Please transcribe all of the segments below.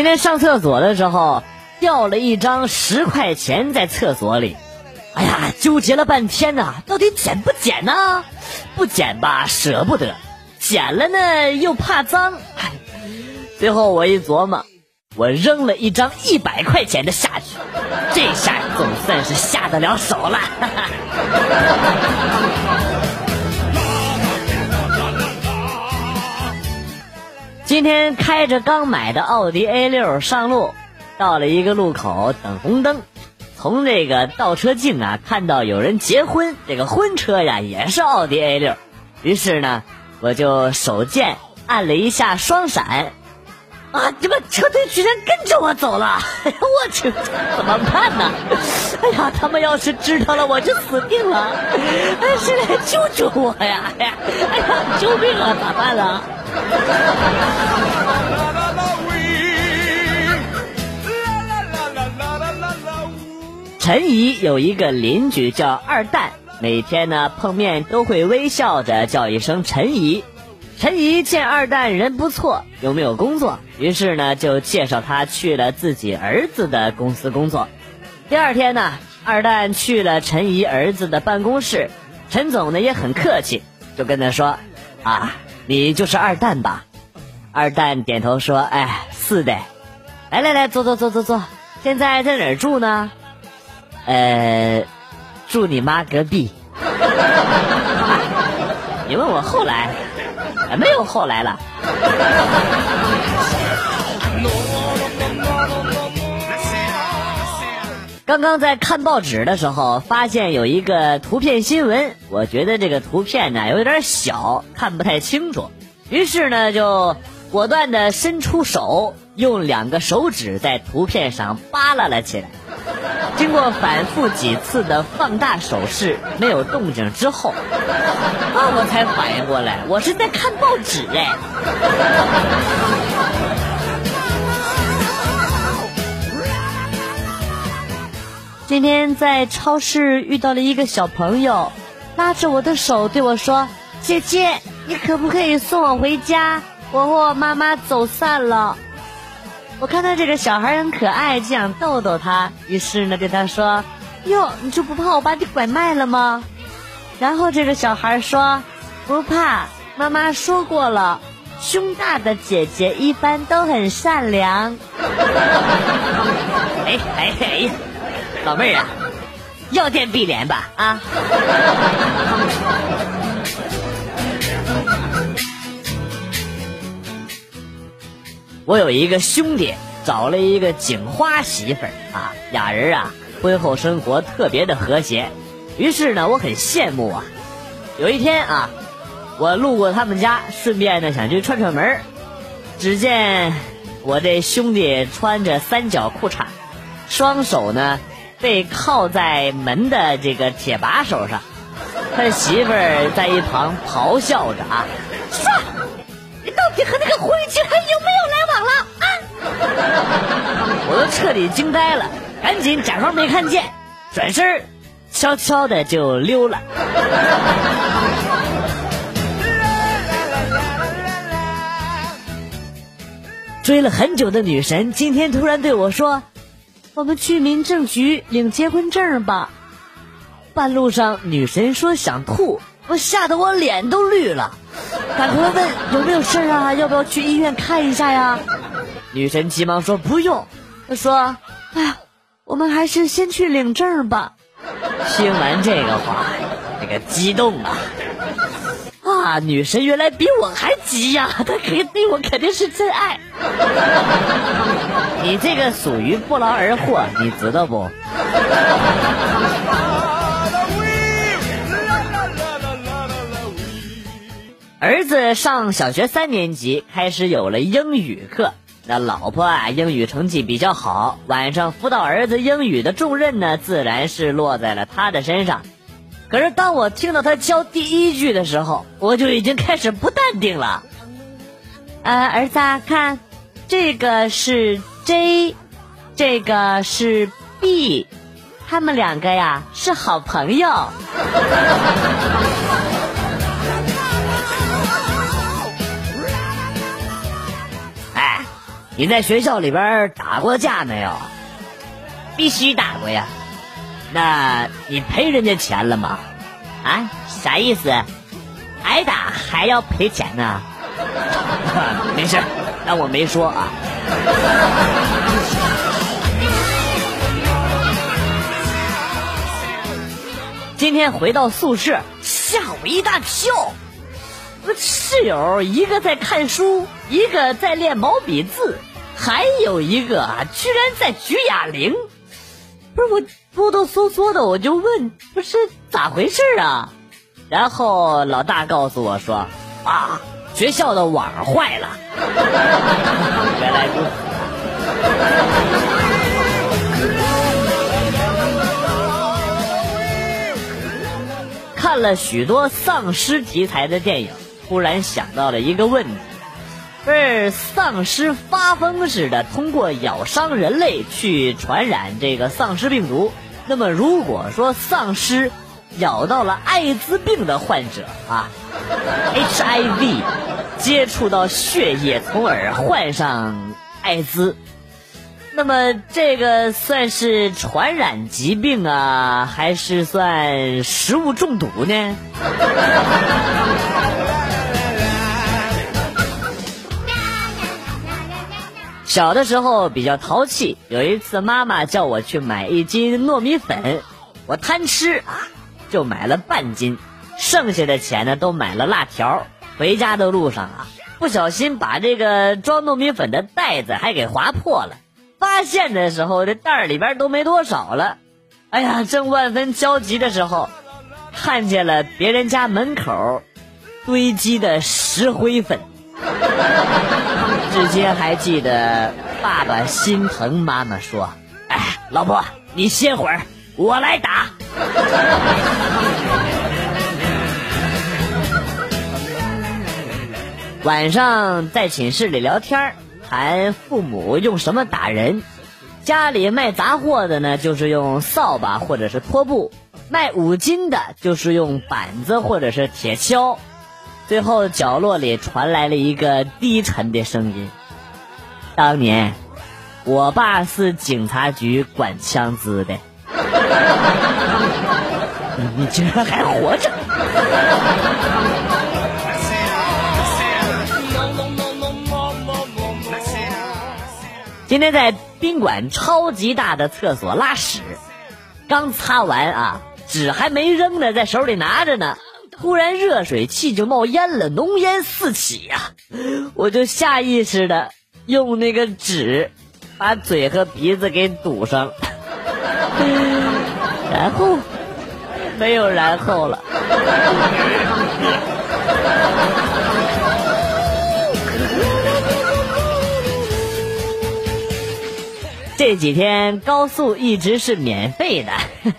今天上厕所的时候掉了一张十块钱在厕所里，哎呀，纠结了半天呐，到底捡不捡呢？不捡吧，舍不得；捡了呢，又怕脏。最后我一琢磨，我扔了一张一百块钱的下去，这下总算是下得了手了。哈哈今天开着刚买的奥迪 A 六上路，到了一个路口等红灯，从这个倒车镜啊看到有人结婚，这个婚车呀也是奥迪 A 六，于是呢我就手贱按了一下双闪，啊，这个车队居然跟着我走了，哎 呀我去，怎么办呢？哎呀，他们要是知道了我就死定了，哎，谁来救救我呀？哎呀，哎呀，救命啊！咋办啊？陈怡有一个邻居叫二蛋，每天呢碰面都会微笑着叫一声陈怡。陈怡见二蛋人不错，又没有工作，于是呢就介绍他去了自己儿子的公司工作。第二天呢，二蛋去了陈怡儿子的办公室，陈总呢也很客气，就跟他说：“啊。”你就是二蛋吧？二蛋点头说：“哎，是的。”来来来，坐坐坐坐坐。现在在哪儿住呢？呃，住你妈隔壁。你问我后来？没有后来了。刚刚在看报纸的时候，发现有一个图片新闻，我觉得这个图片呢有点小，看不太清楚，于是呢就果断的伸出手，用两个手指在图片上扒拉了起来。经过反复几次的放大手势，没有动静之后，啊，我才反应过来，我是在看报纸哎。今天在超市遇到了一个小朋友，拉着我的手对我说：“姐姐，你可不可以送我回家？我和我妈妈走散了。”我看到这个小孩很可爱，就想逗逗他，于是呢对他说：“哟，你就不怕我把你拐卖了吗？”然后这个小孩说：“不怕，妈妈说过了，胸大的姐姐一般都很善良。”哎哎哎！老妹儿啊，要电必连吧啊！我有一个兄弟找了一个警花媳妇儿啊，俩人啊婚后生活特别的和谐，于是呢我很羡慕啊。有一天啊，我路过他们家，顺便呢想去串串门只见我这兄弟穿着三角裤衩，双手呢。被靠在门的这个铁把手上，他媳妇儿在一旁咆哮着啊：“说，你和那个狐狸精还有没有来往了啊？”我都彻底惊呆了，赶紧假装没看见，转身悄悄的就溜了。追了很久的女神，今天突然对我说。我们去民政局领结婚证吧。半路上，女神说想吐，我吓得我脸都绿了，赶快问有没有事啊？要不要去医院看一下呀？女神急忙说不用。她说：“哎呀，我们还是先去领证吧。”听完这个话，那个激动啊！啊，女神原来比我还急呀！她肯对我肯定是真爱。你这个属于不劳而获，你知道不？儿子上小学三年级，开始有了英语课。那老婆啊，英语成绩比较好，晚上辅导儿子英语的重任呢，自然是落在了他的身上。可是当我听到他教第一句的时候，我就已经开始不淡定了。呃，儿子看，这个是 J，这个是 B，他们两个呀是好朋友。你在学校里边打过架没有？必须打过呀。那你赔人家钱了吗？啊，啥意思？挨打还要赔钱呢？没事，当我没说啊。今天回到宿舍，吓我一大跳。我室友一个在看书，一个在练毛笔字，还有一个啊，居然在举哑铃。不是我哆哆嗦嗦的，我就问，不是咋回事啊？然后老大告诉我说，啊，学校的网坏了。原来如此。看了许多丧尸题材的电影。突然想到了一个问题：不是丧尸发疯似的通过咬伤人类去传染这个丧尸病毒？那么如果说丧尸咬到了艾滋病的患者啊，HIV 接触到血液，从而患上艾滋，那么这个算是传染疾病啊，还是算食物中毒呢？小的时候比较淘气，有一次妈妈叫我去买一斤糯米粉，我贪吃啊，就买了半斤，剩下的钱呢都买了辣条。回家的路上啊，不小心把这个装糯米粉的袋子还给划破了，发现的时候这袋里边都没多少了。哎呀，正万分焦急的时候，看见了别人家门口堆积的石灰粉。至今还记得爸爸心疼妈妈说：“哎，老婆，你歇会儿，我来打。”晚上在寝室里聊天谈父母用什么打人。家里卖杂货的呢，就是用扫把或者是拖布；卖五金的，就是用板子或者是铁锹。最后，角落里传来了一个低沉的声音：“当年，我爸是警察局管枪支的。你竟然还活着！”今天在宾馆超级大的厕所拉屎，刚擦完啊，纸还没扔呢，在手里拿着呢。突然，热水器就冒烟了，浓烟四起呀！我就下意识的用那个纸把嘴和鼻子给堵上，然后没有然后了。这几天高速一直是免费的，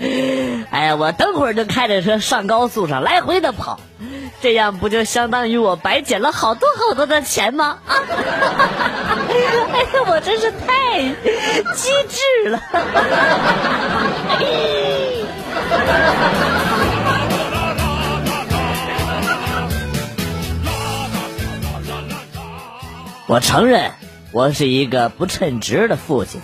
哎呀，我等会儿就开着车上高速上来回的跑，这样不就相当于我白捡了好多好多的钱吗？啊！哎呀，我真是太机智了！我承认，我是一个不称职的父亲。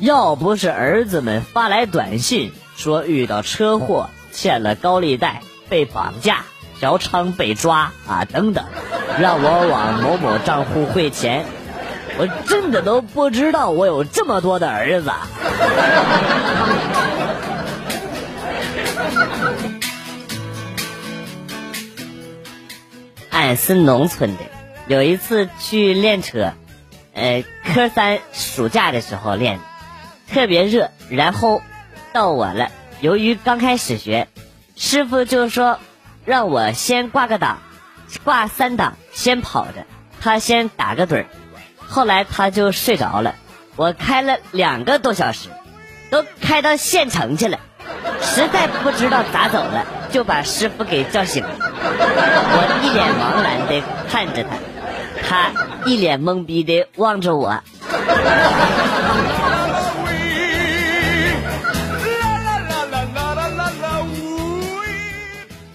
要不是儿子们发来短信说遇到车祸、欠了高利贷、被绑架、嫖娼被抓啊等等，让我往某某账户汇钱，我真的都不知道我有这么多的儿子。俺是农村的，有一次去练车，呃，科三暑假的时候练。特别热，然后到我了。由于刚开始学，师傅就说让我先挂个档，挂三档，先跑着，他先打个盹儿。后来他就睡着了。我开了两个多小时，都开到县城去了，实在不知道咋走了，就把师傅给叫醒了。我一脸茫然的看着他，他一脸懵逼的望着我。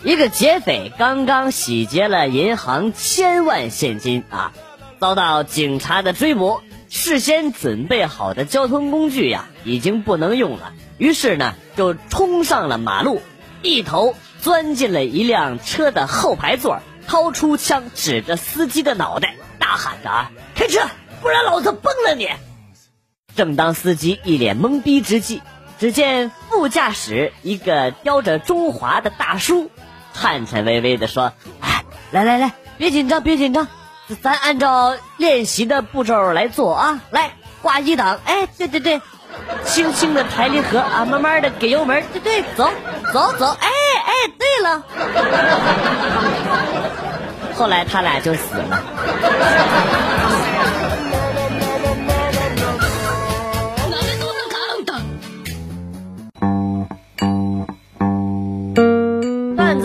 一个劫匪刚刚洗劫了银行千万现金啊，遭到警察的追捕，事先准备好的交通工具呀，已经不能用了。于是呢，就冲上了马路，一头钻进了一辆车的后排座，掏出枪指着司机的脑袋，大喊着：“啊，开车，不然老子崩了你！”正当司机一脸懵逼之际，只见副驾驶一个叼着中华的大叔，颤颤巍巍地说：“哎，来来来，别紧张，别紧张。”咱按照练习的步骤来做啊！来挂一档，哎，对对对，轻轻的抬离合啊，慢慢的给油门，对对，走走走，哎哎，对了。后来他俩就死了。